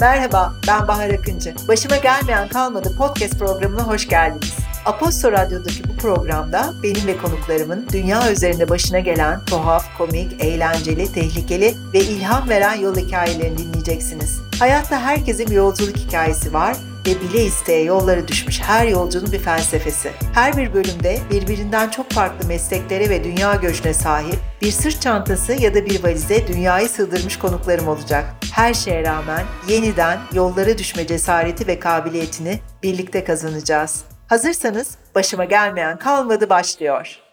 Merhaba, ben Bahar Akıncı. Başıma gelmeyen kalmadı podcast programına hoş geldiniz. Aposto Radyo'daki bu programda benim ve konuklarımın dünya üzerinde başına gelen tuhaf, komik, eğlenceli, tehlikeli ve ilham veren yol hikayelerini dinleyeceksiniz. Hayatta herkesin bir yolculuk hikayesi var ve bile isteye yollara düşmüş her yolcunun bir felsefesi. Her bir bölümde birbirinden çok farklı mesleklere ve dünya göçüne sahip bir sırt çantası ya da bir valize dünyayı sığdırmış konuklarım olacak. Her şeye rağmen yeniden yollara düşme cesareti ve kabiliyetini birlikte kazanacağız. Hazırsanız başıma gelmeyen kalmadı başlıyor.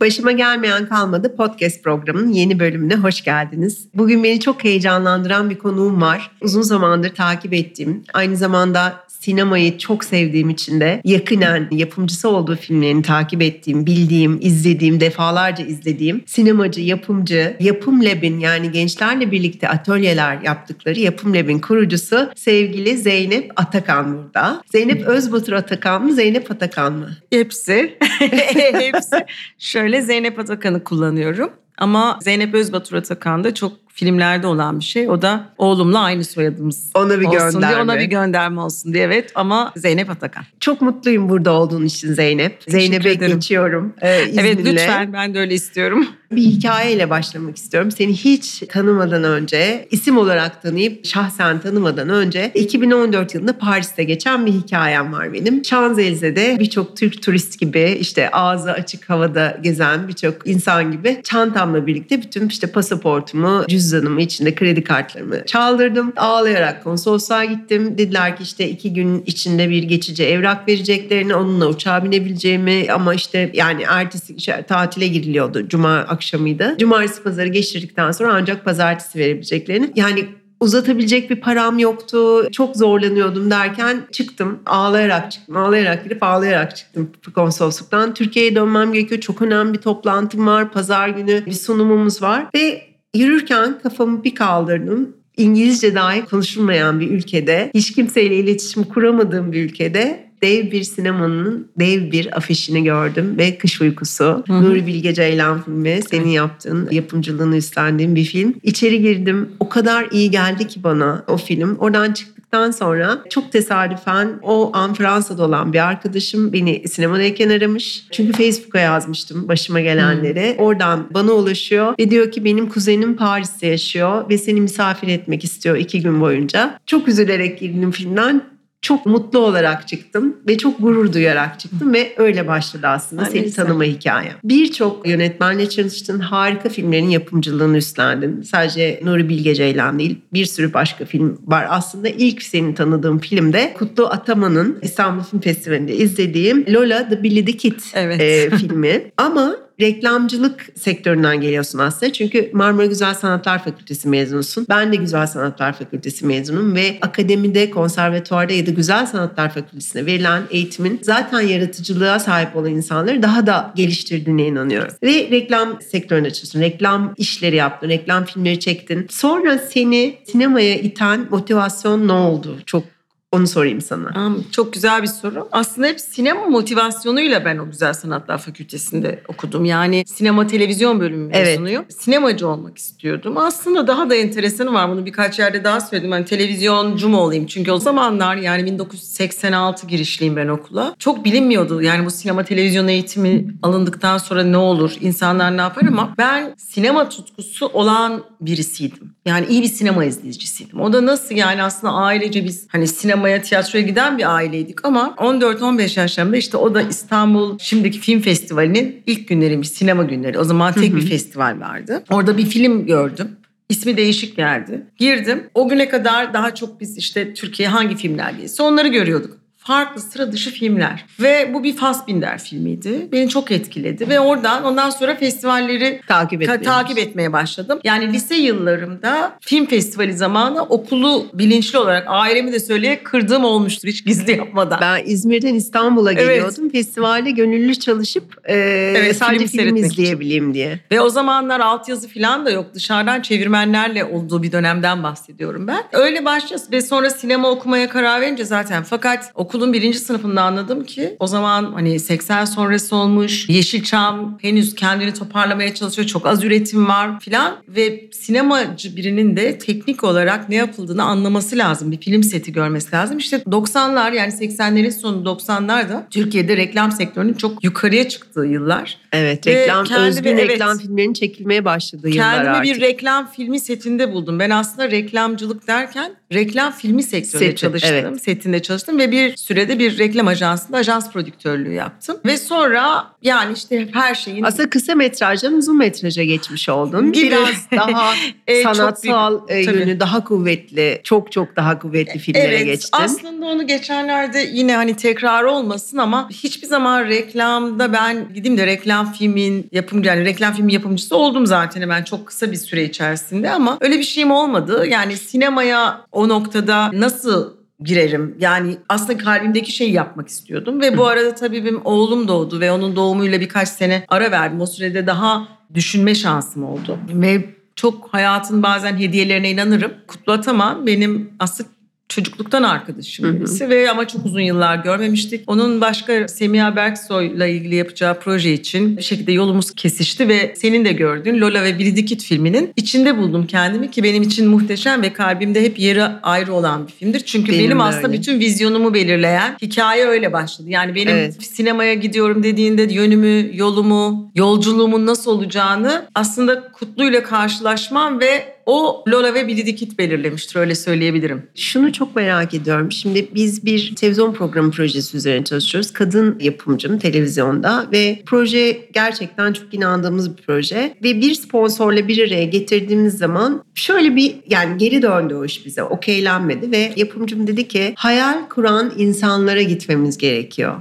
Başıma gelmeyen kalmadı podcast programının yeni bölümüne hoş geldiniz. Bugün beni çok heyecanlandıran bir konuğum var. Uzun zamandır takip ettiğim, aynı zamanda sinemayı çok sevdiğim için de yakinen yapımcısı olduğu filmlerini takip ettiğim, bildiğim, izlediğim, defalarca izlediğim sinemacı, yapımcı, Yapım Lab'in yani gençlerle birlikte atölyeler yaptıkları Yapım Lab'in kurucusu sevgili Zeynep Atakan burada. Zeynep Özbatur Atakan mı, Zeynep Atakan mı? Hepsi. Hepsi. Şöyle Zeynep Atakan'ı kullanıyorum. Ama Zeynep Özbatur Atakan da çok filmlerde olan bir şey. O da oğlumla aynı soyadımız Ona bir olsun gönderme. diye. Ona bir gönderme olsun diye evet ama Zeynep Atakan. Çok mutluyum burada olduğun için Zeynep. Zeynep'e geçiyorum. Ee, Evet lütfen ben de öyle istiyorum. Bir hikayeyle başlamak istiyorum. Seni hiç tanımadan önce, isim olarak tanıyıp şahsen tanımadan önce 2014 yılında Paris'te geçen bir hikayem var benim. Şanzelize'de birçok Türk turist gibi işte ağzı açık havada gezen birçok insan gibi çantamla birlikte bütün işte pasaportumu, cüzdanımı, içinde kredi kartlarımı çaldırdım. Ağlayarak konsolosluğa gittim. Dediler ki işte iki gün içinde bir geçici evrak vereceklerini, onunla uçağa binebileceğimi ama işte yani ertesi şey, tatile giriliyordu. Cuma akşamıydı. Cumartesi pazarı geçirdikten sonra ancak pazartesi verebileceklerini. Yani uzatabilecek bir param yoktu. Çok zorlanıyordum derken çıktım. Ağlayarak çıktım. Ağlayarak girip ağlayarak çıktım konsolosluktan. Türkiye'ye dönmem gerekiyor. Çok önemli bir toplantım var. Pazar günü bir sunumumuz var. Ve yürürken kafamı bir kaldırdım. İngilizce dahi konuşulmayan bir ülkede, hiç kimseyle iletişim kuramadığım bir ülkede dev bir sinemanın dev bir afişini gördüm ve Kış Uykusu. Nuri Bilge Ceylan filmi. Senin yaptığın, yapımcılığını üstlendiğin bir film. İçeri girdim. O kadar iyi geldi ki bana o film. Oradan çıktıktan sonra çok tesadüfen o an Fransa'da olan bir arkadaşım beni sinemadayken aramış. Çünkü Facebook'a yazmıştım başıma gelenleri. Oradan bana ulaşıyor ve diyor ki benim kuzenim Paris'te yaşıyor ve seni misafir etmek istiyor iki gün boyunca. Çok üzülerek girdim filmden çok mutlu olarak çıktım ve çok gurur duyarak çıktım ve öyle başladı aslında ne seni tanıma hikayem. Birçok yönetmenle çalıştın, harika filmlerin yapımcılığını üstlendin. Sadece Nuri Bilge Ceylan değil, bir sürü başka film var. Aslında ilk senin tanıdığım filmde Kutlu Ataman'ın İstanbul Film Festivali'nde izlediğim Lola the Billy the Kid Evet. e, filmi. Ama reklamcılık sektöründen geliyorsun aslında. Çünkü Marmara Güzel Sanatlar Fakültesi mezunusun. Ben de Güzel Sanatlar Fakültesi mezunum ve akademide, konservatuvarda ya da Güzel Sanatlar Fakültesine verilen eğitimin zaten yaratıcılığa sahip olan insanları daha da geliştirdiğine inanıyorum. Ve reklam sektöründe çalıştın. Reklam işleri yaptın, reklam filmleri çektin. Sonra seni sinemaya iten motivasyon ne oldu? Çok onu sorayım sana. Çok güzel bir soru. Aslında hep sinema motivasyonuyla ben o Güzel Sanatlar Fakültesi'nde okudum. Yani sinema televizyon bölümü Evet. mezunuyum. Sinemacı olmak istiyordum. Aslında daha da enteresanı var. Bunu birkaç yerde daha söyledim. Hani televizyoncu mu olayım? Çünkü o zamanlar yani 1986 girişliyim ben okula. Çok bilinmiyordu. Yani bu sinema televizyon eğitimi alındıktan sonra ne olur? İnsanlar ne yapar ama ben sinema tutkusu olan birisiydim. Yani iyi bir sinema izleyicisiydim. O da nasıl yani aslında ailece biz hani sinemaya, tiyatroya giden bir aileydik ama 14-15 yaşlarında işte o da İstanbul şimdiki film festivalinin ilk günleriymiş sinema günleri. O zaman tek bir festival vardı. Orada bir film gördüm. İsmi değişik geldi. Girdim. O güne kadar daha çok biz işte Türkiye hangi filmler gelirse onları görüyorduk. Farklı sıra dışı filmler. Ve bu bir Fassbinder filmiydi. Beni çok etkiledi. Ve oradan ondan sonra festivalleri Takip etmeye takip etmeye başladım. Yani lise yıllarımda film festivali zamanı okulu bilinçli olarak ailemi de söyleye kırdığım olmuştur hiç gizli yapmadan. Ben İzmir'den İstanbul'a Evet. geliyordum. Festivalde gönüllü çalışıp e, sadece film film, seyretmek için. izleyebileyim diye. Ve o zamanlar altyazı falan da yok. Dışarıdan çevirmenlerle olduğu bir dönemden bahsediyorum ben. Öyle başlıyoruz ve sonra sinema okumaya karar verince zaten fakat okul okulun birinci sınıfında anladım ki o zaman hani 80 sonrası olmuş. Yeşilçam henüz kendini toparlamaya çalışıyor. Çok az üretim var filan. Ve sinemacı birinin de teknik olarak ne yapıldığını anlaması lazım. Bir film seti görmesi lazım. İşte 90'lar yani 80'lerin sonu 90'larda Türkiye'de reklam sektörünün çok yukarıya çıktığı yıllar. Evet, Ve reklam kendimi- özgün evet. reklam filmlerinin çekilmeye başladığı yıllar Kendimi artık. bir reklam filmi setinde buldum. Ben aslında reklamcılık derken reklam filmi sektöründe Seti, çalıştım. evet. Setinde çalıştım ve bir sürede bir reklam ajansında ajans prodüktörlüğü yaptım. Ve sonra yani işte her şeyin Aslında kısa metrajdan uzun metraja geçmiş oldun. Gibi. Biraz daha E, sanatsal e, tabii. yönü daha kuvvetli, çok çok daha kuvvetli filmlere Evet geçtin. aslında onu geçenlerde yine hani tekrar olmasın ama hiçbir zaman reklamda ben gideyim de reklam filmin yapımcı yani reklam filmi yapımcısı oldum zaten hemen çok kısa bir süre içerisinde ama öyle bir şeyim olmadı. Yani sinemaya o noktada nasıl girerim. Yani aslında kalbimdeki şeyi yapmak istiyordum ve bu arada tabii benim oğlum doğdu ve onun doğumuyla birkaç sene ara verdim. O sürede daha düşünme şansım oldu ve çok hayatın bazen hediyelerine inanırım. Kutlu Ataman benim aslında çocukluktan arkadaşım Hı hı. birisi ve ama çok uzun yıllar görmemiştik. Onun başka Semiha Berksoy'la ilgili yapacağı proje için bir şekilde yolumuz kesişti ve senin de gördüğün Lola ve Bridikit filminin içinde buldum kendimi ki benim için muhteşem ve kalbimde hep yeri ayrı olan bir filmdir. Çünkü Benim benim, aslında öyle. bütün vizyonumu belirleyen hikaye öyle başladı. Yani benim Evet. sinemaya gidiyorum dediğinde yönümü, yolumu, yolculuğumun nasıl olacağını aslında Kutlu'yla karşılaşmam ve o Lola ve Billy belirlemiştir öyle söyleyebilirim. Şunu çok merak ediyorum. Şimdi biz bir televizyon programı projesi üzerine çalışıyoruz. Kadın yapımcım televizyonda ve proje gerçekten çok inandığımız bir proje. Ve bir sponsorla bir araya getirdiğimiz zaman şöyle bir yani geri döndü o iş bize. Okeylenmedi ve yapımcım dedi ki hayal kuran insanlara gitmemiz gerekiyor.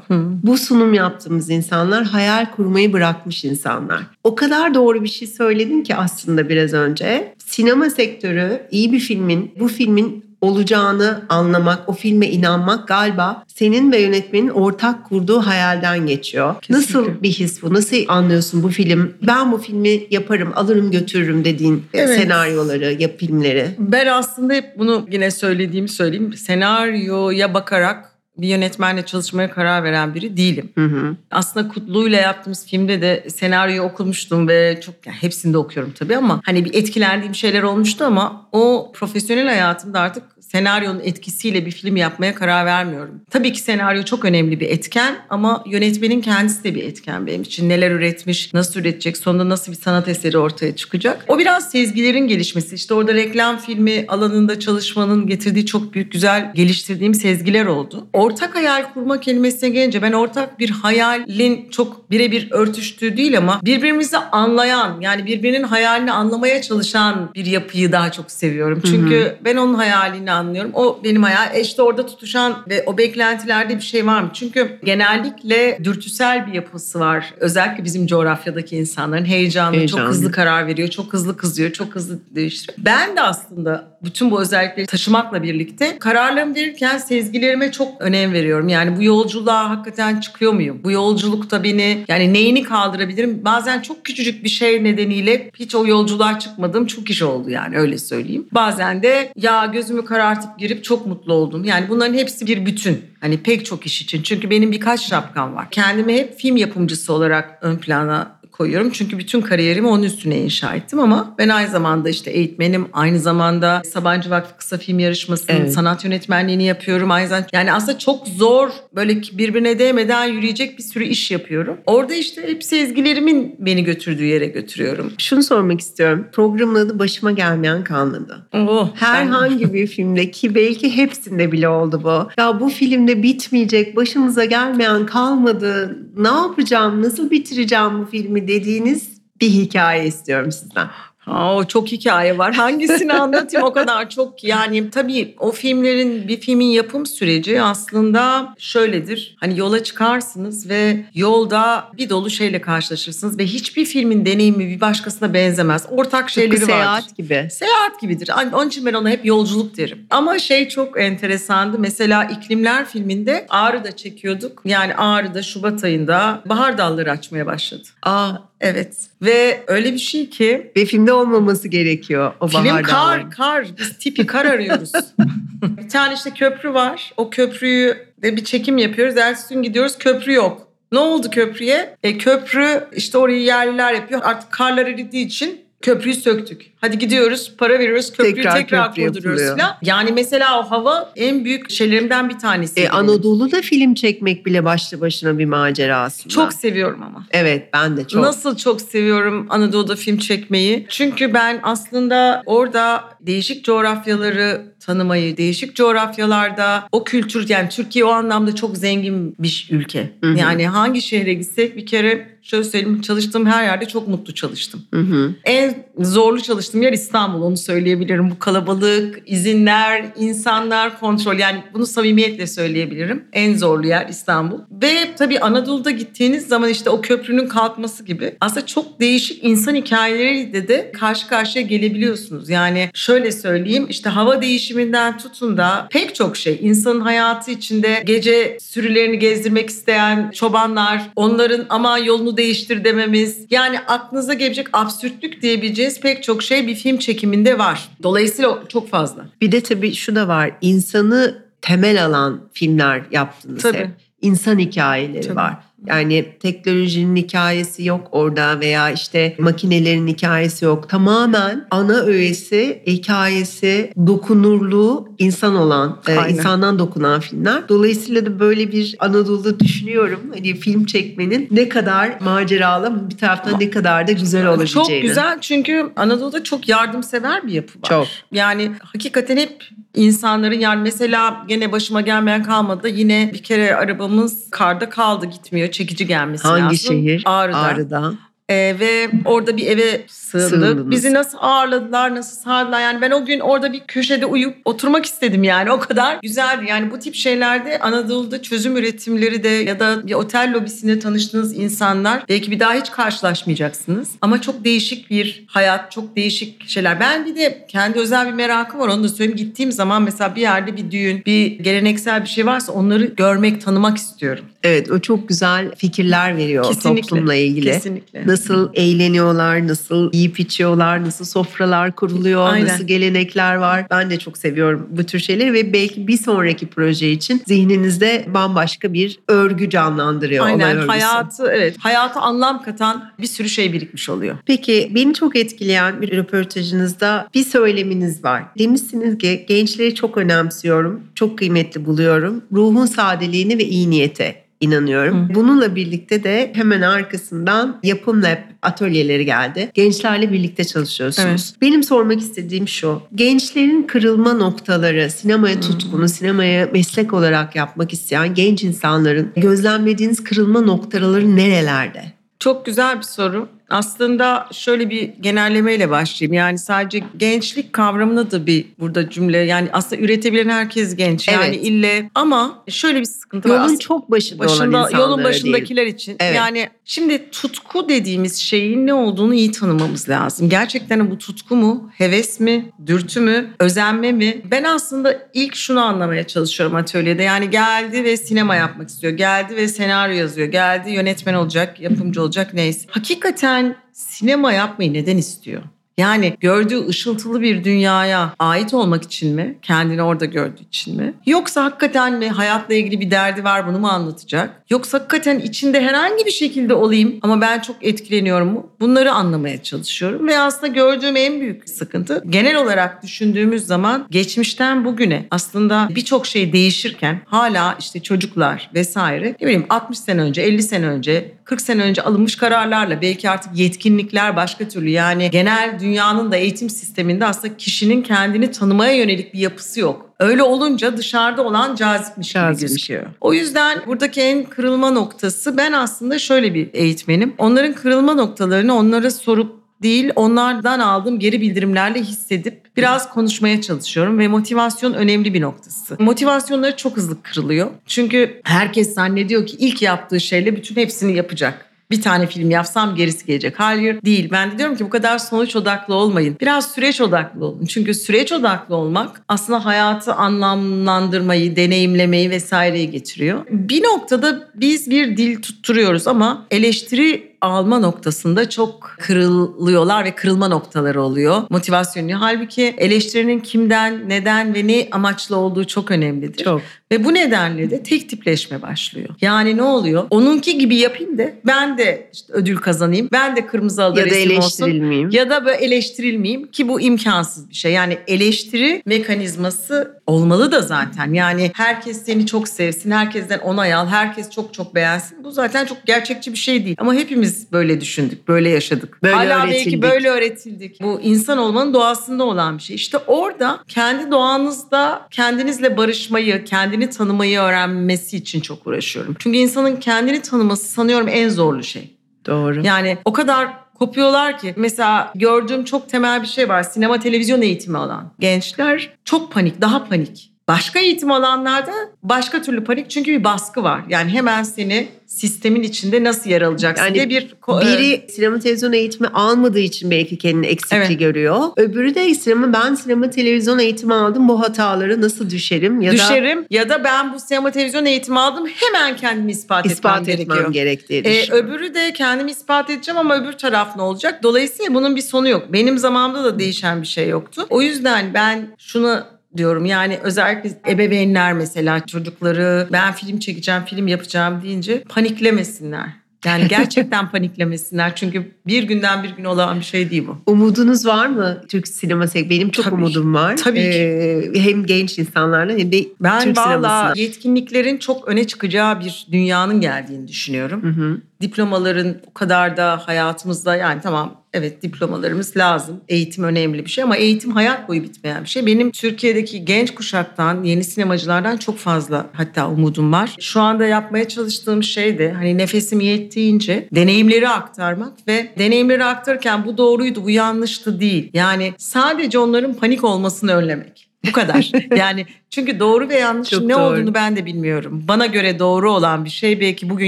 Bu sunum yaptığımız insanlar hayal kurmayı bırakmış insanlar. O kadar doğru bir şey söyledin ki aslında biraz önce. Sinema sektörü iyi bir filmin, bu filmin olacağını anlamak, o filme inanmak galiba senin ve yönetmenin ortak kurduğu hayalden geçiyor. Kesinlikle. Nasıl bir his bu? Nasıl anlıyorsun bu film? Ben bu filmi yaparım, alırım götürürüm dediğin Evet. senaryoları, yap filmleri. Ben aslında hep bunu yine söylediğimi söyleyeyim. Senaryoya bakarak bir yönetmenle çalışmaya karar veren biri değilim. Hı hı. Aslında Kutlu'yla yaptığımız filmde de senaryoyu okumuştum ve çok yani hepsini de okuyorum tabii ama hani bir etkilendiğim şeyler olmuştu ama o profesyonel hayatımda artık senaryonun etkisiyle bir film yapmaya karar vermiyorum. Tabii ki senaryo çok önemli bir etken ama yönetmenin kendisi de bir etken benim için. Neler üretmiş, nasıl üretecek, sonunda nasıl bir sanat eseri ortaya çıkacak. O biraz sezgilerin gelişmesi. İşte orada reklam filmi alanında çalışmanın getirdiği çok büyük güzel geliştirdiğim sezgiler oldu. Ortak hayal kurma kelimesine gelince ben ortak bir hayalin çok birebir örtüştüğü değil ama birbirimizi anlayan yani birbirinin hayalini anlamaya çalışan bir yapıyı daha çok seviyorum. Çünkü ben onun hayalini anlıyorum. O benim hayal. E işte orada tutuşan ve o beklentilerde bir şey var mı? Çünkü genellikle dürtüsel bir yapısı var. Özellikle bizim coğrafyadaki insanların heyecanlı, çok Heyecanlı. hızlı karar veriyor, çok hızlı kızıyor, çok hızlı değiştiriyor. Ben de aslında bütün bu özellikleri taşımakla birlikte kararlarımı verirken sezgilerime çok önem veriyorum. Yani bu yolculuğa hakikaten çıkıyor muyum? Bu yolculukta beni yani neyini kaldırabilirim? Bazen çok küçücük bir şey nedeniyle hiç o yolculuğa çıkmadığım çok iş oldu yani öyle söyleyeyim. Bazen de ya gözümü karartıp girip çok mutlu oldum. Yani bunların hepsi bir bütün. Hani pek çok iş için. Çünkü benim birkaç şapkam var. Kendimi hep film yapımcısı olarak ön plana koyuyorum. Çünkü bütün kariyerimi onun üstüne inşa ettim ama ben aynı zamanda işte eğitmenim. Aynı zamanda Sabancı Vakfı Kısa Film Yarışması'nın Evet. sanat yönetmenliğini yapıyorum. Aynı zamanda yani aslında çok zor böyle birbirine değmeden yürüyecek bir sürü iş yapıyorum. Orada işte hep sezgilerimin beni götürdüğü yere götürüyorum. Şunu sormak istiyorum. Programın adı başıma gelmeyen kalmadı. Oh, ben- Herhangi bir filmde ki belki hepsinde bile oldu bu. Ya bu filmde bitmeyecek, başımıza gelmeyen kalmadı. Ne yapacağım, nasıl bitireceğim bu filmi dediğiniz bir hikaye istiyorum sizden. O çok hikaye var. Hangisini anlatayım o kadar çok ki. Yani tabii o filmlerin bir filmin yapım süreci aslında şöyledir. Hani yola çıkarsınız ve yolda bir dolu şeyle karşılaşırsınız ve hiçbir filmin deneyimi bir başkasına benzemez. Ortak şeyleri vardır. seyahat gibi. Seyahat gibidir. Onun için ben ona hep yolculuk derim. Ama şey çok enteresandı. Mesela İklimler filminde Ağrı'da çekiyorduk. Yani Ağrı'da Şubat ayında bahar dalları açmaya başladı. Aa, Evet. Ve öyle bir şey ki Ve filmde olmaması gerekiyor o Film bahar kar, dağları. kar. Biz tipi kar arıyoruz. bir tane işte köprü var. O köprüyü de bir çekim yapıyoruz. Ertesi gün gidiyoruz köprü yok. Ne oldu köprüye? E, köprü işte orayı yerliler yapıyor. Artık karlar eridiği için köprüyü söktük. Hadi gidiyoruz, para veriyoruz, köprüyü Tekrar tekrar, köprü kurduruyoruz yapılıyor. falan. Yani mesela o hava en büyük şeylerimden bir tanesi. E, Anadolu'da film çekmek bile başlı başına bir macera aslında. Çok seviyorum ama. Evet ben de çok. Nasıl çok seviyorum Anadolu'da film çekmeyi. Çünkü ben aslında orada değişik coğrafyaları tanımayı, değişik coğrafyalarda o kültür yani Türkiye o anlamda çok zengin bir ülke. Hı hı. Yani hangi şehre gitsek bir kere şöyle söyleyeyim çalıştığım her yerde çok mutlu çalıştım. Hı hı. En zorlu çalıştığım yer İstanbul onu söyleyebilirim. Bu kalabalık, izinler, insanlar, kontrol yani bunu samimiyetle söyleyebilirim. En zorlu yer İstanbul. Ve tabii Anadolu'da gittiğiniz zaman işte o köprünün kalkması gibi aslında çok değişik insan hikayeleriyle de karşı karşıya gelebiliyorsunuz. Yani şöyle söyleyeyim işte hava değişiminden tutun da pek çok şey insanın hayatı içinde gece sürülerini gezdirmek isteyen çobanlar onların ama yolunu değiştir dememiz yani aklınıza gelecek absürtlük diyebileceğiniz pek çok şey bir film çekiminde var. Dolayısıyla çok fazla. Bir de tabii şu da var. İnsanı temel alan filmler yaptınız Tabii. hep. İnsan hikayeleri Tabii. var. Yani teknolojinin hikayesi yok orada veya işte makinelerin hikayesi yok. Tamamen ana öğesi, hikayesi, dokunurluğu insan olan, e, Aynen. insandan dokunan filmler. Dolayısıyla da böyle bir Anadolu'da düşünüyorum. Hani film çekmenin ne kadar maceralı bir taraftan ne kadar da güzel olabileceğini. Çok güzel çünkü Anadolu'da çok yardımsever bir yapı var. Çok. Yani hakikaten hep insanların yani mesela gene başıma gelmeyen kalmadı. Yine bir kere arabamız karda kaldı gitmiyor. Çekici gelmesi Hangi lazım. şehir? Ağrı'da. Ağrı'da. Ee, ve orada bir eve sığındık. Sığındınız. Bizi nasıl ağırladılar, nasıl sardılar. Yani ben o gün orada bir köşede uyuyup oturmak istedim yani. O kadar güzeldi. Yani bu tip şeylerde Anadolu'da çözüm üretimleri de ya da bir otel lobisinde tanıştığınız insanlar belki bir daha hiç karşılaşmayacaksınız. Ama çok değişik bir hayat, çok değişik şeyler. Ben bir de kendi özel bir merakım var onu da söyleyeyim. Gittiğim zaman mesela bir yerde bir düğün, bir geleneksel bir şey varsa onları görmek, tanımak istiyorum. Evet o çok güzel fikirler veriyor Kesinlikle. toplumla ilgili. Kesinlikle. Nasıl eğleniyorlar, nasıl yiyip içiyorlar, nasıl sofralar kuruluyor, Aynen. nasıl gelenekler var. Ben de çok seviyorum bu tür şeyleri ve belki bir sonraki proje için zihninizde bambaşka bir örgü canlandırıyor. Aynen hayatı evet hayata anlam katan bir sürü şey birikmiş oluyor. Peki beni çok etkileyen bir röportajınızda bir söyleminiz var. Demişsiniz ki gençleri çok önemsiyorum, çok kıymetli buluyorum. Ruhun sadeliğine ve iyi niyete inanıyorum. Hı. Bununla birlikte de hemen arkasından Yapım Lab atölyeleri geldi. Gençlerle birlikte çalışıyorsunuz. Evet. Benim sormak istediğim şu. Gençlerin kırılma noktaları, sinemaya tutkunu, sinemaya meslek olarak yapmak isteyen genç insanların gözlemlediğiniz kırılma noktaları nerelerde? Çok güzel bir soru. Aslında şöyle bir genellemeyle başlayayım. Yani sadece gençlik kavramına da bir burada cümle. Yani aslında üretebilen herkes genç. Yani Evet. ille ama şöyle bir sıkıntı var. Yolun çok başında, olan başında insanlara yolun değil. başındakiler için. Evet. Yani şimdi tutku dediğimiz şeyin ne olduğunu iyi tanımamız lazım. Gerçekten bu tutku mu, heves mi, dürtü mü, özenme mi? Ben aslında ilk şunu anlamaya çalışıyorum atölyede. Yani geldi ve sinema yapmak istiyor. Geldi ve senaryo yazıyor. Geldi yönetmen olacak, yapımcı olacak neyse. Hakikaten sinema yapmayı neden istiyor? Yani gördüğü ışıltılı bir dünyaya ait olmak için mi? Kendini orada gördüğü için mi? Yoksa hakikaten mi hayatla ilgili bir derdi var bunu mu anlatacak? Yoksa hakikaten içinde herhangi bir şekilde olayım ama ben çok etkileniyorum mu? Bunları anlamaya çalışıyorum. Ve aslında gördüğüm en büyük sıkıntı genel olarak düşündüğümüz zaman geçmişten bugüne aslında birçok şey değişirken hala işte çocuklar vesaire ne bileyim 60 sene önce 50 sene önce 40 sene önce alınmış kararlarla belki artık yetkinlikler başka türlü yani genel dünyanın da eğitim sisteminde aslında kişinin kendini tanımaya yönelik bir yapısı yok. Öyle olunca dışarıda olan cazipmiş gibi Cazipmiş. gözüküyor. O yüzden buradaki en kırılma noktası ben aslında şöyle bir eğitmenim. Onların kırılma noktalarını onlara sorup değil onlardan aldığım geri bildirimlerle hissedip biraz konuşmaya çalışıyorum ve motivasyon önemli bir noktası. Motivasyonları çok hızlı kırılıyor. Çünkü herkes zannediyor ki ilk yaptığı şeyle bütün hepsini yapacak. Bir tane film yapsam gerisi gelecek. Hayır değil. Ben de diyorum ki bu kadar sonuç odaklı olmayın. Biraz süreç odaklı olun. Çünkü süreç odaklı olmak aslında hayatı anlamlandırmayı, deneyimlemeyi vesaireyi getiriyor. Bir noktada biz bir dil tutturuyoruz ama eleştiri alma noktasında çok kırılıyorlar ve kırılma noktaları oluyor. Motivasyonu. Halbuki eleştirinin kimden, neden ve ne amaçlı olduğu çok önemlidir. Çok. Ve bu nedenle de tek tipleşme başlıyor. Yani ne oluyor? Onunki gibi yapayım da ben de işte ödül kazanayım. Ben de kırmızı halıda Ya da resim olsun. eleştirilmeyeyim. Ya da böyle eleştirilmeyeyim ki bu imkansız bir şey. Yani eleştiri mekanizması olmalı da zaten. Yani herkes seni çok sevsin, herkesten onay al, herkes çok çok beğensin. Bu zaten çok gerçekçi bir şey değil. Ama hepimiz böyle düşündük, böyle yaşadık. Böyle Hala belki öğretildik. böyle öğretildik. Bu insan olmanın doğasında olan bir şey. İşte orada kendi doğanızda kendinizle barışmayı, kendini tanımayı öğrenmesi için çok uğraşıyorum. Çünkü insanın kendini tanıması sanıyorum en zorlu şey. Doğru. Yani o kadar kopuyorlar ki. Mesela gördüğüm çok temel bir şey var. Sinema televizyon eğitimi alan gençler çok panik, daha panik. Başka eğitim alanlarda başka türlü panik çünkü bir baskı var. Yani hemen seni sistemin içinde nasıl yer alacaksın Yani diye bir... ko- Biri sinema televizyon eğitimi almadığı için belki kendini eksikliği Evet. görüyor. Öbürü de sinema ben sinema televizyon eğitimi aldım bu hatalara nasıl düşerim ya da düşerim ya da ben bu sinema televizyon eğitimi aldım hemen kendimi ispat, ispat etmem etmem gerekiyor. gerektiği Ee, öbürü de kendimi ispat edeceğim ama öbür taraf ne olacak? Dolayısıyla bunun bir sonu yok. Benim zamanımda da değişen bir şey yoktu. O yüzden ben şunu diyorum yani özellikle ebeveynler mesela çocukları ben film çekeceğim, film yapacağım deyince paniklemesinler. Yani gerçekten paniklemesinler. Çünkü bir günden bir gün olan bir şey değil bu. Umudunuz var mı Türk sineması? Benim çok Tabii umudum var. Tabii ki. Ee, hem genç insanlarla hem de Ben Türk valla sinemasına. yetkinliklerin çok öne çıkacağı bir dünyanın geldiğini düşünüyorum. Hı hı. Diplomaların o kadar da hayatımızda yani tamam evet diplomalarımız lazım. Eğitim önemli bir şey ama eğitim hayat boyu bitmeyen bir şey. Benim Türkiye'deki genç kuşaktan, yeni sinemacılardan çok fazla hatta umudum var. Şu anda yapmaya çalıştığım şey de hani nefesim yettiğince deneyimleri aktarmak ve deneyimleri aktarırken bu doğruydu, bu yanlıştı değil. Yani sadece onların panik olmasını önlemek. Bu kadar. yani çünkü doğru ve yanlışın Çok ne doğru. olduğunu ben de bilmiyorum. Bana göre doğru olan bir şey belki bugün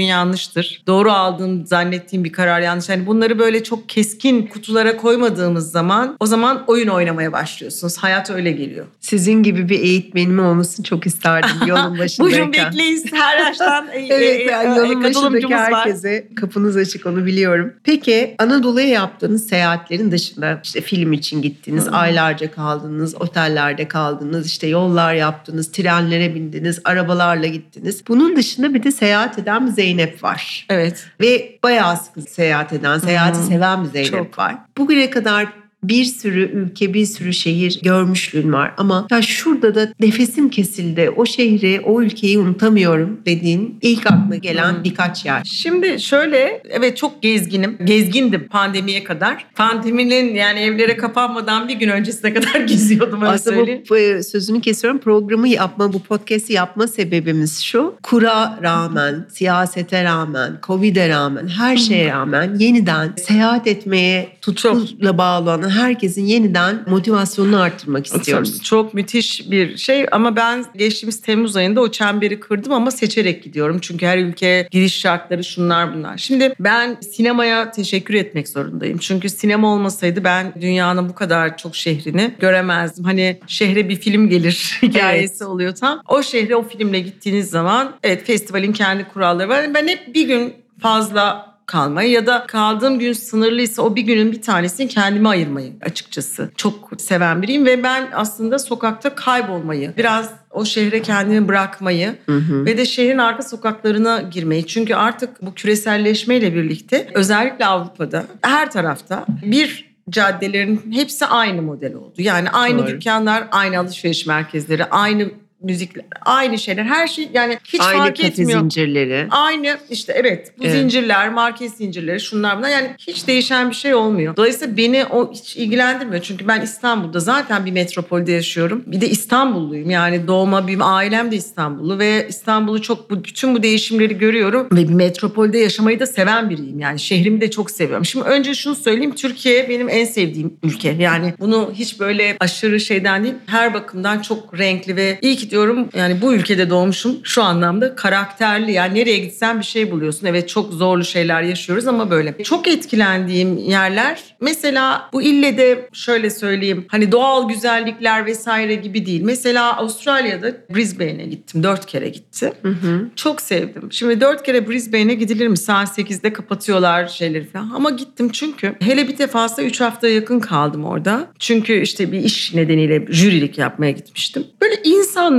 yanlıştır. Doğru aldığım zannettiğim bir karar yanlış. Yani bunları böyle çok keskin kutulara koymadığımız zaman o zaman oyun oynamaya başlıyorsunuz. Hayat öyle geliyor. Sizin gibi bir eğitmenim olmasını çok isterdim yolun başındayken. Buyurun bekleyin her yaştan e, Evet, e, yani e, yolun başındaki katılımcımız var. herkese kapınız açık onu biliyorum. Peki Anadolu'ya yaptığınız seyahatlerin dışında işte film için gittiniz, aylarca kaldınız, otellerde kaldınız, işte yollar yaptınız, trenlere bindiniz, arabalarla gittiniz. Bunun dışında bir de seyahat eden bir Zeynep var. Evet. Ve bayağı sıkı seyahat eden, seyahati Hı. seven bir Zeynep Çok. var. Bugüne kadar bir sürü ülke, bir sürü şehir görmüşlüğün var. Ama ya şurada da nefesim kesildi. O şehri, o ülkeyi unutamıyorum dediğin ilk aklına gelen birkaç yer. Şimdi şöyle evet çok gezginim. Gezgindim pandemiye kadar. Pandeminin yani evlere kapanmadan bir gün öncesine kadar geziyordum öyle Aslında söyleyeyim. bu, bu sözünü kesiyorum. Programı yapma, bu podcast'i yapma sebebimiz şu. Kura rağmen, siyasete rağmen, Covid'e rağmen, her şeye rağmen yeniden seyahat etmeye tutkuyla bağlı olan herkesin yeniden motivasyonunu arttırmak istiyoruz. Çok müthiş bir şey ama ben geçtiğimiz Temmuz ayında o çemberi kırdım ama seçerek gidiyorum. Çünkü her ülke giriş şartları şunlar bunlar. Şimdi ben sinemaya teşekkür etmek zorundayım. Çünkü sinema olmasaydı ben dünyanın bu kadar çok şehrini göremezdim. Hani şehre bir film gelir hikayesi oluyor tam. O şehre o filmle gittiğiniz zaman evet festivalin kendi kuralları var. Ben hep bir gün fazla kalmayı ya da kaldığım gün sınırlıysa o bir günün bir tanesini kendime ayırmayı açıkçası. Çok seven biriyim ve ben aslında sokakta kaybolmayı, biraz o şehre kendimi bırakmayı Hı hı. ve de şehrin arka sokaklarına girmeyi. Çünkü artık bu küreselleşmeyle birlikte özellikle Avrupa'da her tarafta bir caddelerin hepsi aynı model oldu. Yani aynı Doğru. dükkanlar, aynı alışveriş merkezleri, aynı müzikler, aynı şeyler. Her şey yani hiç Aynı fark etmiyor. zincirleri. Aynı işte evet bu Evet. zincirler, market zincirleri şunlar bunlar yani hiç değişen bir şey olmuyor. Dolayısıyla beni o hiç ilgilendirmiyor. Çünkü ben İstanbul'da zaten bir metropolde yaşıyorum. Bir de İstanbulluyum yani doğma büyüme ailem de İstanbullu ve İstanbul'u çok bu, bütün bu değişimleri görüyorum ve bir metropolde yaşamayı da seven biriyim. Yani şehrimi de çok seviyorum. Şimdi önce şunu söyleyeyim Türkiye benim en sevdiğim ülke. Yani bunu hiç böyle aşırı şeyden değil her bakımdan çok renkli ve iyi ki diyorum yani bu ülkede doğmuşum şu anlamda karakterli. Yani nereye gitsen bir şey buluyorsun. Evet çok zorlu şeyler yaşıyoruz ama böyle. Çok etkilendiğim yerler mesela bu ille de şöyle söyleyeyim hani doğal güzellikler vesaire gibi değil. Mesela Avustralya'da Brisbane'e gittim. Dört kere gittim. Hı hı. Çok sevdim. Şimdi dört kere Brisbane'e gidilir mi? Saat 8'de kapatıyorlar şeyleri falan. Ama gittim çünkü hele bir defasında 3 haftaya yakın kaldım orada. Çünkü işte bir iş nedeniyle jürilik yapmaya gitmiştim. Böyle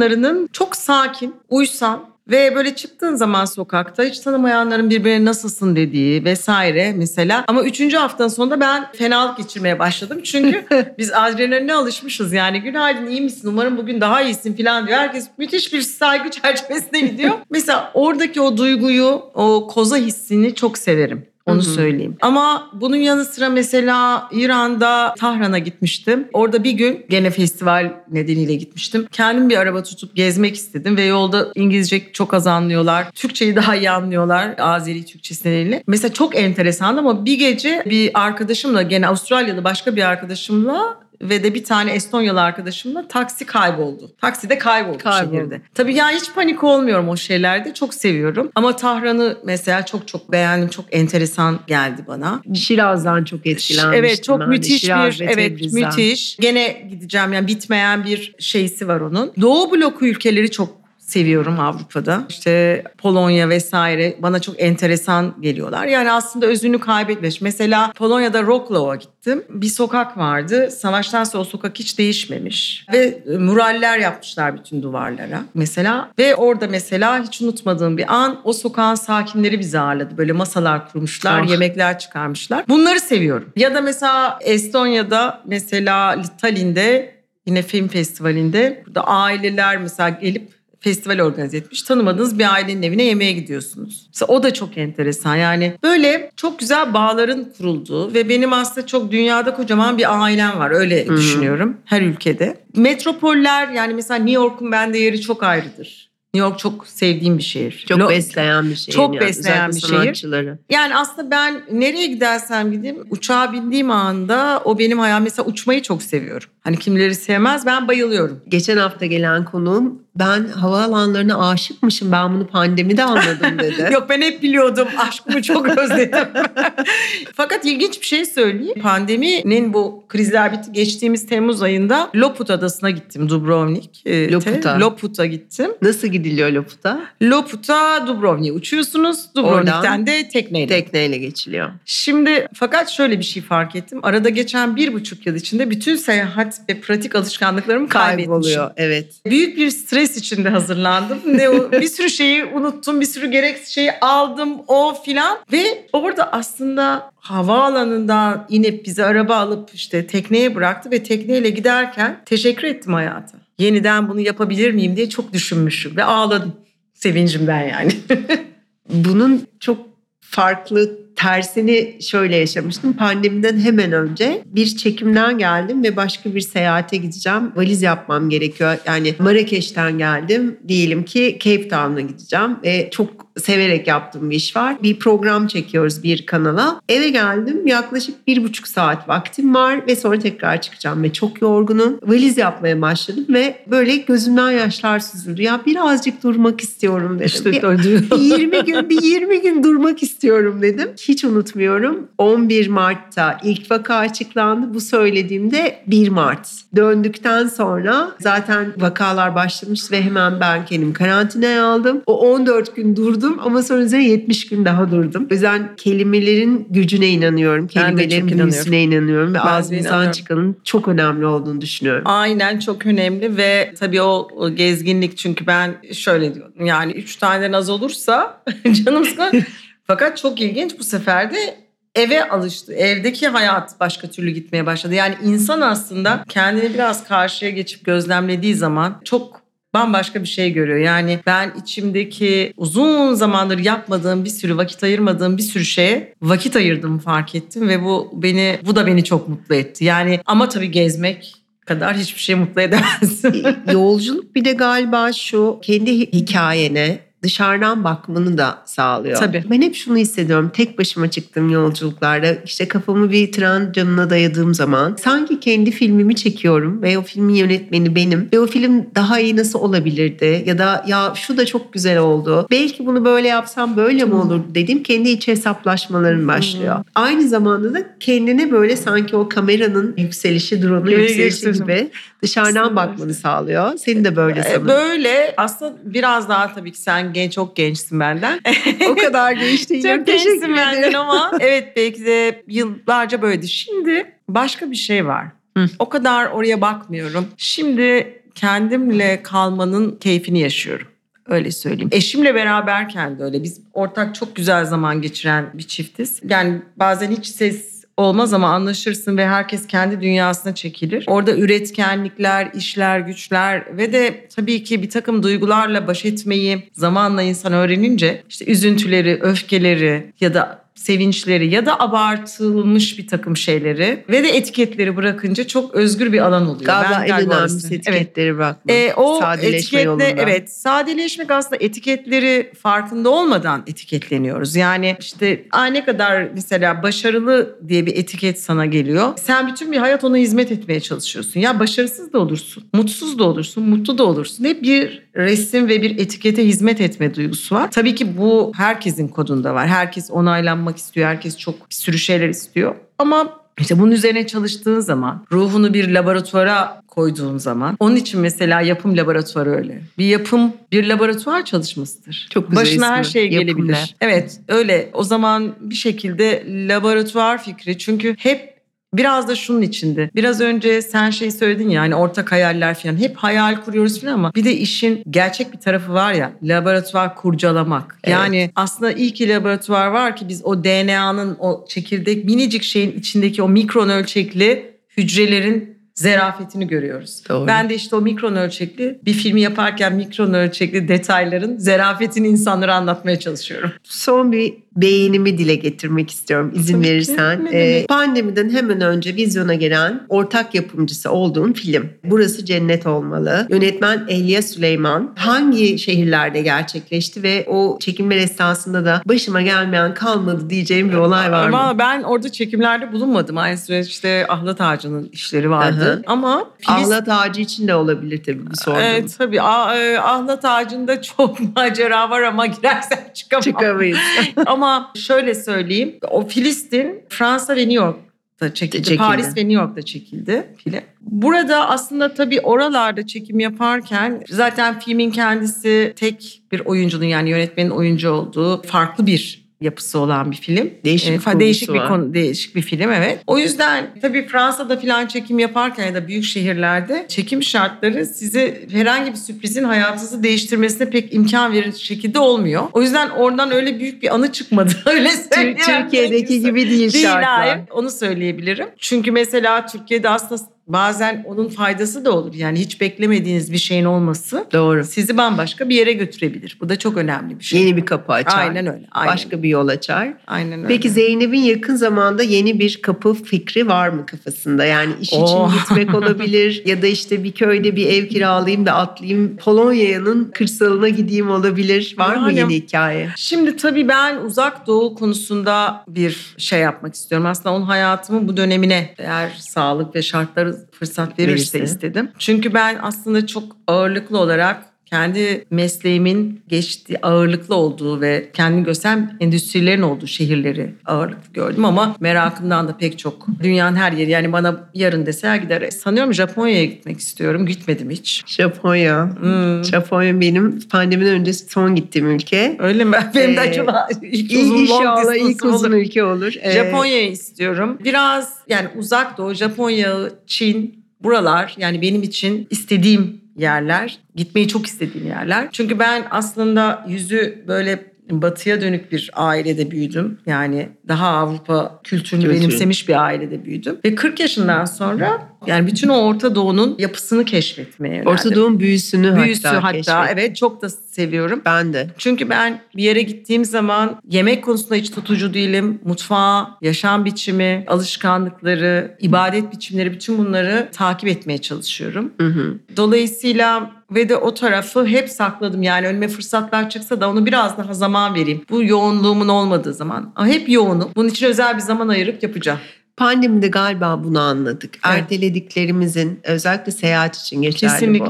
insanların çok sakin, uysal ve böyle çıktığın zaman sokakta hiç tanımayanların birbirine nasılsın dediği vesaire mesela. Ama üçüncü haftanın sonunda ben fenalık geçirmeye başladım. Çünkü biz adrenaline alışmışız yani. Günaydın iyi misin? Umarım bugün daha iyisin falan diyor. Herkes müthiş bir saygı çerçevesine gidiyor. mesela oradaki o duyguyu, o koza hissini çok severim. Onu Hı hı. söyleyeyim. Ama bunun yanı sıra mesela İran'da Tahran'a gitmiştim. Orada bir gün gene festival nedeniyle gitmiştim. Kendim bir araba tutup gezmek istedim ve yolda İngilizce çok az anlıyorlar. Türkçeyi daha iyi anlıyorlar Azeri Türkçesi nedeniyle. Mesela çok enteresan ama bir gece bir arkadaşımla gene Avustralyalı başka bir arkadaşımla ve de bir tane Estonyalı arkadaşımla taksi kayboldu. Takside kayboldu, Kayboldu. şehirde. Tabii ya hiç panik olmuyorum o şeylerde. Çok seviyorum. Ama Tahran'ı mesela çok çok beğendim. Çok enteresan geldi bana. Şiraz'dan çok etkilenmiştim. Evet çok ben de. müthiş Şiraz bir ve evet Tebriz'den. müthiş. Gene gideceğim yani bitmeyen bir şeysi var onun. Doğu bloku ülkeleri çok seviyorum Avrupa'da. İşte Polonya vesaire bana çok enteresan geliyorlar. Yani aslında özünü kaybetmiş. Mesela Polonya'da Wrocław'a gittim. Bir sokak vardı. Savaştan sonra o sokak hiç değişmemiş. Ve e, muraller yapmışlar bütün duvarlara. Mesela ve orada mesela hiç unutmadığım bir an o sokağın sakinleri bizi ağırladı. Böyle masalar kurmuşlar, Ah. yemekler çıkarmışlar. Bunları seviyorum. Ya da mesela Estonya'da mesela Tallinn'de yine film festivalinde burada aileler mesela gelip festival organize etmiş. Tanımadığınız bir ailenin evine yemeğe gidiyorsunuz. Mesela o da çok enteresan. Yani böyle çok güzel bağların kurulduğu ve benim aslında çok dünyada kocaman bir ailem var. Öyle Hı hı. düşünüyorum her ülkede. Metropoller yani mesela New York'un bende yeri çok ayrıdır. New York çok sevdiğim bir şehir. Çok Lo- besleyen bir şehir. Çok yani. besleyen Özellikle bir şehir. sanatçıları. Yani aslında ben nereye gidersem gideyim uçağa bindiğim anda o benim hayal. Mesela uçmayı çok seviyorum. Hani kimleri sevmez ben bayılıyorum. Geçen hafta gelen konuğum ben havaalanlarına aşıkmışım ben bunu pandemide anladım dedi. Yok ben hep biliyordum aşkımı çok özledim. Fakat ilginç bir şey söyleyeyim. Pandeminin bu krizler bitti. Geçtiğimiz Temmuz ayında Loput Adası'na gittim Dubrovnik. e, te. Loput'a. Loput'a gittim. Nasıl gidiliyor Loput'a? Loput'a Dubrovnik'e uçuyorsunuz. Dubrovnik'ten Oradan de tekneyle. Tekneyle geçiliyor. Şimdi fakat şöyle bir şey fark ettim. Arada geçen bir buçuk yıl içinde bütün seyahat ve pratik alışkanlıklarımı kaybetmişim. Kayboluyor evet. Büyük bir stres içinde hazırlandım. Ne bir sürü şeyi unuttum, bir sürü gereksiz şeyi aldım o filan. Ve orada aslında havaalanından inip bizi araba alıp işte tekneye bıraktı ve tekneyle giderken teşekkür ettim hayata. Yeniden bunu yapabilir miyim diye çok düşünmüşüm ve ağladım sevincimden yani. Bunun çok farklı tersini şöyle yaşamıştım. Pandemiden hemen önce bir çekimden geldim ve başka bir seyahate gideceğim. Valiz yapmam gerekiyor. Yani Marrakeş'ten geldim. Diyelim ki Cape Town'a gideceğim ve çok severek yaptığım bir iş var. Bir program çekiyoruz bir kanala. Eve geldim. Yaklaşık bir buçuk saat vaktim var ve sonra tekrar çıkacağım ve çok yorgunum. Valiz yapmaya başladım ve böyle gözümden yaşlar süzüldü. Ya birazcık durmak istiyorum dedim. Bir- bir 20 gün bir 20 gün durmak istiyorum dedim. Hiç unutmuyorum. 11 Mart'ta ilk vaka açıklandı. Bu söylediğimde 1 Mart. Döndükten sonra zaten vakalar başlamış ve hemen ben kendimi karantinaya aldım. O 14 gün durdum ama sonra üzerine 70 gün daha durdum. O yüzden kelimelerin gücüne inanıyorum. Kelimelerin büyüsüne inanıyorum ve Ben ağzımızdan çıkanın çok önemli olduğunu düşünüyorum. Aynen çok önemli ve tabii o, o gezginlik çünkü ben şöyle diyorum yani üç taneden az olursa canım sıkılır. Fakat çok ilginç bu sefer de eve alıştı. Evdeki hayat başka türlü gitmeye başladı. Yani insan aslında kendini biraz karşıya geçip gözlemlediği zaman çok bambaşka bir şey görüyor. Yani ben içimdeki uzun zamandır yapmadığım bir sürü vakit ayırmadığım bir sürü şeye vakit ayırdım fark ettim ve bu beni bu da beni çok mutlu etti. Yani ama tabii gezmek kadar hiçbir şey mutlu edemez. Yolculuk bir de galiba şu kendi hikayene dışarıdan bakmanı da sağlıyor. Tabii. Ben hep şunu hissediyorum. Tek başıma çıktığım yolculuklarda işte kafamı bir tren canına dayadığım zaman sanki kendi filmimi çekiyorum ve o filmin yönetmeni benim ve o film daha iyi nasıl olabilirdi ya da ya şu da çok güzel oldu. Belki bunu böyle yapsam böyle mi olur dediğim kendi iç hesaplaşmalarım başlıyor. Aynı zamanda da kendine böyle sanki o kameranın yükselişi, drone'un yükselişi geçtirdim. gibi dışarıdan bakmanı sağlıyor. Senin de böyle Ee, sanırım. Böyle aslında biraz daha tabii ki sen genç çok gençsin benden. o kadar genç değilim. çok gençsin benden ama evet belki de yıllarca böyleydi. Şimdi başka bir şey var. Hı. O kadar oraya bakmıyorum. Şimdi kendimle kalmanın keyfini yaşıyorum. Öyle söyleyeyim. Eşimle beraberken de öyle. Biz ortak çok güzel zaman geçiren bir çiftiz. Yani bazen hiç ses olmaz ama anlaşırsın ve herkes kendi dünyasına çekilir. Orada üretkenlikler, işler, güçler ve de tabii ki bir takım duygularla baş etmeyi zamanla insan öğrenince işte üzüntüleri, öfkeleri ya da sevinçleri ya da abartılmış bir takım şeyleri ve de etiketleri bırakınca çok özgür bir alan oluyor. Galiba Ben en önemlisi öyleyim. Evet. etiketleri bırakmak. E, o Sadeleşme etiketle yolunda. evet sadeleşmek aslında etiketleri farkında olmadan etiketleniyoruz. Yani işte Aa, ne kadar mesela başarılı diye bir etiket sana geliyor. Sen bütün bir hayat ona hizmet etmeye çalışıyorsun. Ya başarısız da olursun, mutsuz da olursun, mutlu da olursun. Hep bir resim ve bir etikete hizmet etme duygusu var. Tabii ki bu herkesin kodunda var. Herkes onaylanmak istiyor. Herkes çok bir sürü şeyler istiyor. Ama işte bunun üzerine çalıştığın zaman, ruhunu bir laboratuvara koyduğun zaman, onun için mesela yapım laboratuvarı öyle. Bir yapım bir laboratuvar çalışmasıdır. Çok güzel Başına her ismi, şey Yapım gelebilir. Lab. Evet, öyle. O zaman bir şekilde laboratuvar fikri çünkü hep Biraz da şunun içinde. Biraz önce sen şey söyledin ya hani ortak hayaller falan. Hep hayal kuruyoruz falan ama bir de işin gerçek bir tarafı var ya laboratuvar kurcalamak. Evet. Yani aslında iyi ki laboratuvar var ki biz o DNA'nın o çekirdek minicik şeyin içindeki o mikron ölçekli hücrelerin zerafetini görüyoruz. Doğru. Ben de işte o mikron ölçekli bir filmi yaparken mikron ölçekli detayların zerafetini insanlara anlatmaya çalışıyorum. Son bir beğenimi dile getirmek istiyorum izin Tabii verirsen. Ee, pandemiden hemen önce vizyona gelen ortak yapımcısı olduğun film. Burası Cennet Olmalı. Yönetmen Elia Süleyman. Hangi şehirlerde gerçekleşti ve o çekimler esnasında da başıma gelmeyen kalmadı diyeceğim bir olay var mı? Ama ben orada çekimlerde bulunmadım. Aynı süreçte Ahlat Ağacı'nın işleri vardı. Hı hı. Ama Filiz... Ahlat ağacı için de olabilir tabii bu sorduğum. Evet tabii Ah- Ahlat Ağacı'nda çok macera var ama girersem çıkamam. Çıkamayız. ama şöyle söyleyeyim. O Filistin Fransa ve New York'ta çekildi. Çekildi. Paris ve New York'ta çekildi film. Burada aslında tabii oralarda çekim yaparken zaten filmin kendisi tek bir oyuncunun yani yönetmenin oyuncu olduğu farklı bir yapısı olan bir film. Değişik kurgusu değişik bir var. konu, değişik bir film evet. O yüzden tabii Fransa'da falan çekim yaparken ya da büyük şehirlerde çekim şartları size herhangi bir sürprizin hayatınızı değiştirmesine pek imkan verir şekilde olmuyor. O yüzden oradan öyle büyük bir anı çıkmadı. öyle. Türkiye'deki gibi değil, Değil şartlar. hayır. Onu söyleyebilirim. Çünkü mesela Türkiye'de aslında bazen onun faydası da olur. Yani hiç beklemediğiniz bir şeyin olması Doğru. sizi bambaşka bir yere götürebilir. Bu da çok önemli bir şey. Yeni bir kapı açar. Aynen öyle. Aynen. Başka bir yol açar. Aynen öyle. Peki Zeynep'in yakın zamanda yeni bir kapı fikri var mı kafasında? Yani iş için Oh. gitmek olabilir ya da işte bir köyde bir ev kiralayayım da atlayayım Polonya'nın kırsalına gideyim olabilir. Var mı Yani- yeni hikaye? Şimdi tabii ben uzak doğu konusunda bir şey yapmak istiyorum. Aslında onun hayatımın bu dönemine eğer sağlık ve şartları fırsat verirse Verirse. istedim. Çünkü ben aslında çok ağırlıklı olarak kendi mesleğimin geçtiği ağırlıklı olduğu ve kendini gösteren endüstrilerin olduğu şehirleri ağırlıklı gördüm ama merakımdan da pek çok dünyanın her yeri yani bana yarın deseler gider. Sanıyorum Japonya'ya gitmek istiyorum. Gitmedim hiç. Japonya. Hmm. Japonya benim pandemiden önce son gittiğim ülke. Öyle mi? Benim de Ee, acaba ilk uzun inşallah ilk uzun olur. ülke olur. Ee, Japonya'yı istiyorum. Biraz yani uzak doğu, Japonya, Çin buralar yani benim için istediğim yerler. Gitmeyi çok istediğim yerler. Çünkü ben aslında yüzü böyle batıya dönük bir ailede büyüdüm. Yani daha Avrupa kültürünü Kültürü. benimsemiş bir ailede büyüdüm. Ve 40 yaşından sonra yani bütün o Orta Doğu'nun yapısını keşfetmeye yöneldim. Orta Doğu'nun büyüsünü, Büyüsü hatta, hatta, keşfettim. evet çok da seviyorum. Ben de. Çünkü ben bir yere gittiğim zaman yemek konusunda hiç tutucu değilim. Mutfağı, yaşam biçimi, alışkanlıkları, ibadet biçimleri bütün bunları takip etmeye çalışıyorum. Hı hı. Dolayısıyla ve de o tarafı hep sakladım. Yani önüme fırsatlar çıksa da onu biraz daha zaman vereyim. Bu yoğunluğumun olmadığı zaman. Ama hep yoğunum. Bunun için özel bir zaman ayırıp yapacağım. Pandemide galiba bunu anladık. Evet. Ertelediklerimizin özellikle seyahat için geçerli bu.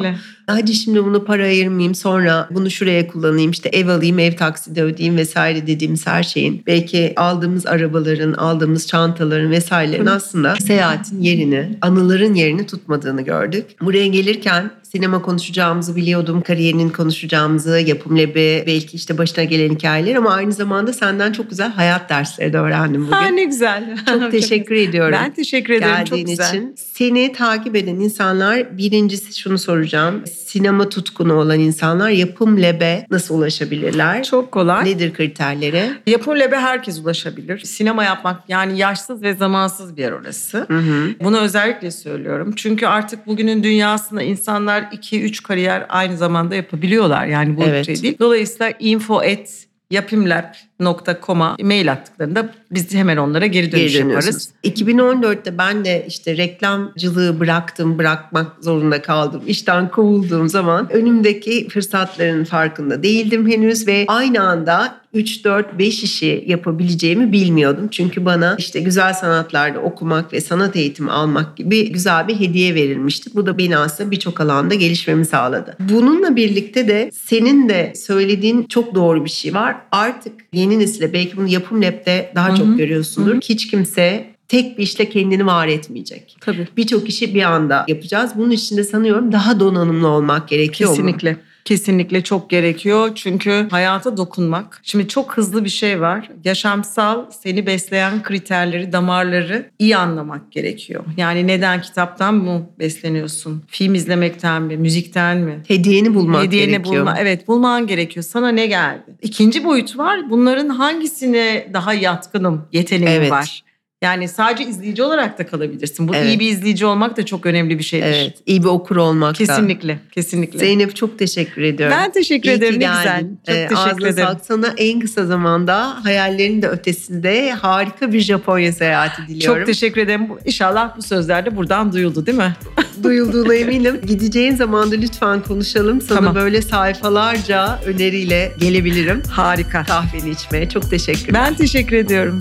Hadi şimdi bunu para ayırmayayım sonra bunu şuraya kullanayım işte ev alayım ev taksidi ödeyeyim vesaire dediğimiz her şeyin belki aldığımız arabaların aldığımız çantaların vesairelerin aslında seyahatin yerini anıların yerini tutmadığını gördük. Buraya gelirken sinema konuşacağımızı biliyordum kariyerinin konuşacağımızı yapım lebi belki işte başına gelen hikayeler ama aynı zamanda senden çok güzel hayat dersleri de öğrendim bugün. Ha, ne güzel. Çok teşekkür ediyorum. Ben teşekkür ederim. Çok Geldiğin güzel. için. Seni takip eden insanlar birincisi şunu soracağım. Sinema tutkunu olan insanlar yapım lebe nasıl ulaşabilirler? Çok kolay. Nedir kriterleri? Yapım Lab'e herkes ulaşabilir. Sinema yapmak yani yaşsız ve zamansız bir yer orası. Hı hı. Bunu özellikle söylüyorum. Çünkü artık bugünün dünyasında insanlar 2-3 kariyer aynı zamanda yapabiliyorlar. Yani bu Evet. şey değil. Dolayısıyla info at yapimlab.com'a mail attıklarında biz hemen onlara geri dönüş Geri yaparız. dönüyorsunuz. 2014'te ben de işte reklamcılığı bıraktım, bırakmak zorunda kaldım. İşten kovulduğum zaman önümdeki fırsatların farkında değildim henüz ve aynı anda 3, 4, 5 işi yapabileceğimi bilmiyordum. Çünkü bana işte güzel sanatlarda okumak ve sanat eğitimi almak gibi güzel bir hediye verilmişti. Bu da beni aslında birçok alanda gelişmemi sağladı. Bununla birlikte de senin de söylediğin çok doğru bir şey var. Artık yeni nesile belki bunu Yapım Lab'de daha Hı hı. çok görüyorsundur. Hiç kimse tek bir işle kendini var etmeyecek. Tabii. Birçok işi bir anda yapacağız. Bunun için de sanıyorum daha donanımlı olmak gerekiyor mu? Kesinlikle. Kesinlikle çok gerekiyor çünkü hayata dokunmak. Şimdi çok hızlı bir şey var. Yaşamsal seni besleyen kriterleri, damarları iyi anlamak gerekiyor. Yani neden kitaptan mı besleniyorsun? Film izlemekten mi? Müzikten mi? Hediyeni bulmak Hediyeni gerekiyor. bulma. Evet bulman gerekiyor. Sana ne geldi? İkinci boyut var. Bunların hangisine daha yatkınım, yeteneğim Evet. var? Yani sadece izleyici olarak da kalabilirsin. Bu Evet. iyi bir izleyici olmak da çok önemli bir şeydir. Evet, iyi bir okur olmak da. Kesinlikle, kesinlikle. Zeynep çok teşekkür ediyorum. Ben teşekkür İyi ederim. Ne güzel. Çok Ee, teşekkür ederim. sağlık. Sana en kısa zamanda hayallerin de ötesinde harika bir Japonya seyahati diliyorum. Çok teşekkür ederim. İnşallah bu sözler de buradan duyuldu değil mi? Duyulduğuna eminim. Gideceğin zaman da lütfen konuşalım. Sana Tamam. böyle sayfalarca öneriyle gelebilirim. Harika. Kahveni içmeye. Çok teşekkürler. Ben teşekkür ediyorum.